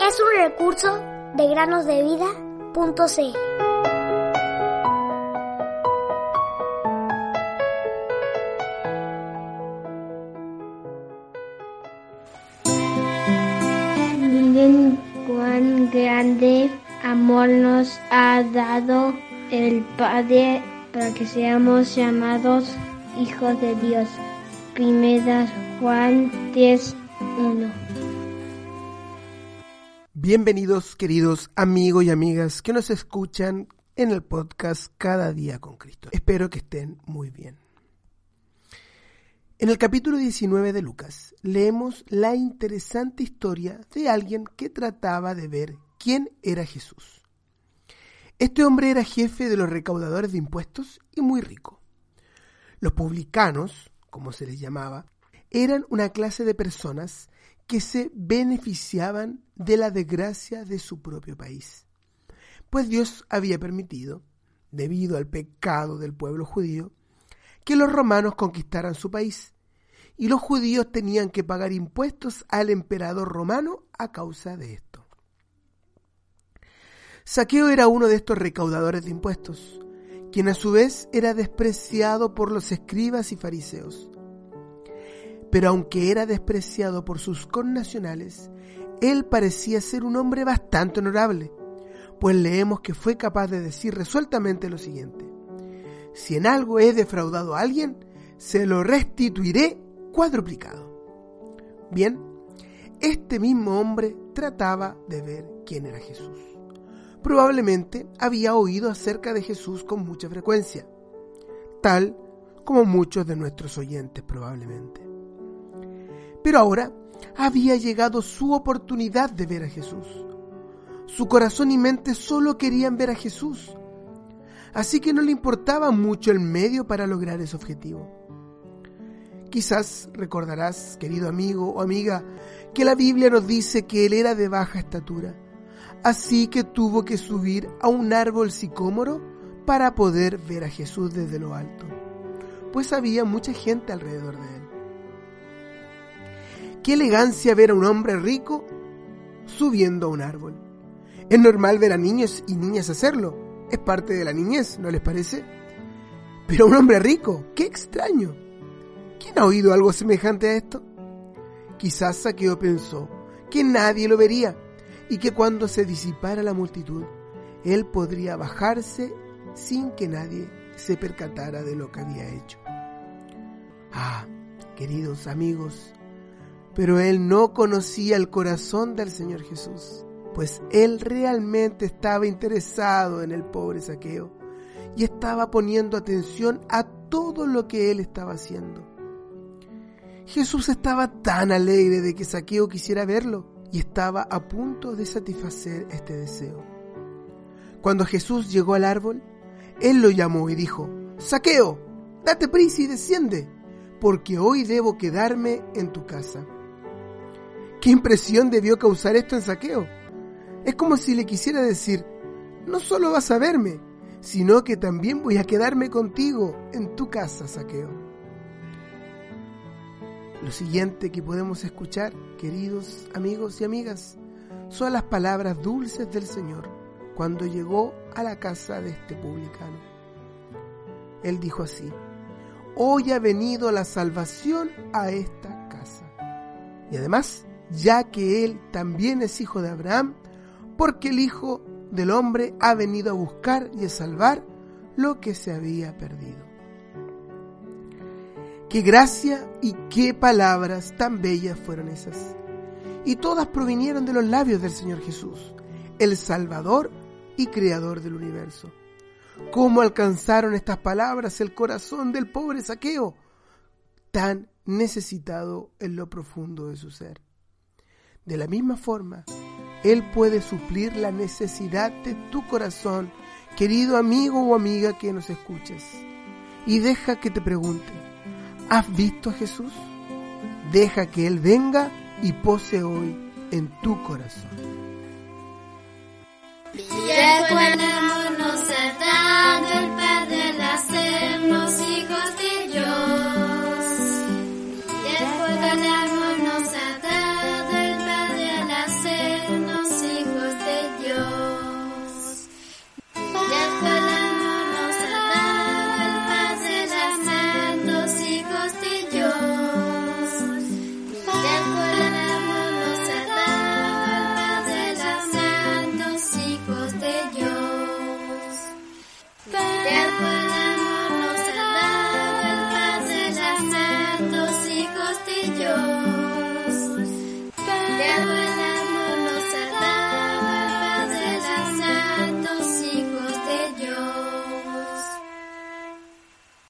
Es un recurso de granosdevida.cl. Miren cuán grande amor nos ha dado el Padre para que seamos llamados hijos de Dios. Primera Juan 10.1 Bienvenidos queridos amigos y amigas que nos escuchan en el podcast Cada día con Cristo. Espero que estén muy bien. En el capítulo 19 de Lucas leemos la interesante historia de alguien que trataba de ver quién era Jesús. Este hombre era jefe de los recaudadores de impuestos y muy rico. Los publicanos, como se les llamaba, eran una clase de personas que se beneficiaban de la desgracia de su propio país. Pues Dios había permitido, debido al pecado del pueblo judío, que los romanos conquistaran su país, y los judíos tenían que pagar impuestos al emperador romano a causa de esto. Saqueo era uno de estos recaudadores de impuestos, quien a su vez era despreciado por los escribas y fariseos. Pero aunque era despreciado por sus connacionales, él parecía ser un hombre bastante honorable, pues leemos que fue capaz de decir resueltamente lo siguiente, si en algo he defraudado a alguien, se lo restituiré cuadruplicado. Bien, este mismo hombre trataba de ver quién era Jesús. Probablemente había oído acerca de Jesús con mucha frecuencia, tal como muchos de nuestros oyentes probablemente. Pero ahora había llegado su oportunidad de ver a Jesús. Su corazón y mente solo querían ver a Jesús, así que no le importaba mucho el medio para lograr ese objetivo. Quizás recordarás, querido amigo o amiga, que la Biblia nos dice que él era de baja estatura, así que tuvo que subir a un árbol sicómoro para poder ver a Jesús desde lo alto, pues había mucha gente alrededor de él. Qué elegancia ver a un hombre rico subiendo a un árbol. Es normal ver a niños y niñas hacerlo, es parte de la niñez, ¿no les parece? Pero un hombre rico, qué extraño. ¿Quién ha oído algo semejante a esto? Quizás Saqueo pensó que nadie lo vería y que cuando se disipara la multitud, él podría bajarse sin que nadie se percatara de lo que había hecho. Ah, queridos amigos, pero él no conocía el corazón del Señor Jesús, pues él realmente estaba interesado en el pobre Saqueo y estaba poniendo atención a todo lo que él estaba haciendo. Jesús estaba tan alegre de que Saqueo quisiera verlo y estaba a punto de satisfacer este deseo. Cuando Jesús llegó al árbol, él lo llamó y dijo, Saqueo, date prisa y desciende, porque hoy debo quedarme en tu casa. ¿Qué impresión debió causar esto en Saqueo? Es como si le quisiera decir, no solo vas a verme, sino que también voy a quedarme contigo en tu casa, Saqueo. Lo siguiente que podemos escuchar, queridos amigos y amigas, son las palabras dulces del Señor cuando llegó a la casa de este publicano. Él dijo así, hoy ha venido la salvación a esta casa. Y además, ya que él también es hijo de Abraham, porque el Hijo del Hombre ha venido a buscar y a salvar lo que se había perdido. Qué gracia y qué palabras tan bellas fueron esas. Y todas provinieron de los labios del Señor Jesús, el Salvador y Creador del universo. ¿Cómo alcanzaron estas palabras el corazón del pobre saqueo, tan necesitado en lo profundo de su ser? De la misma forma, Él puede suplir la necesidad de tu corazón, querido amigo o amiga que nos escuches. Y deja que te pregunte, ¿Has visto a Jesús? Deja que Él venga y pose hoy en tu corazón.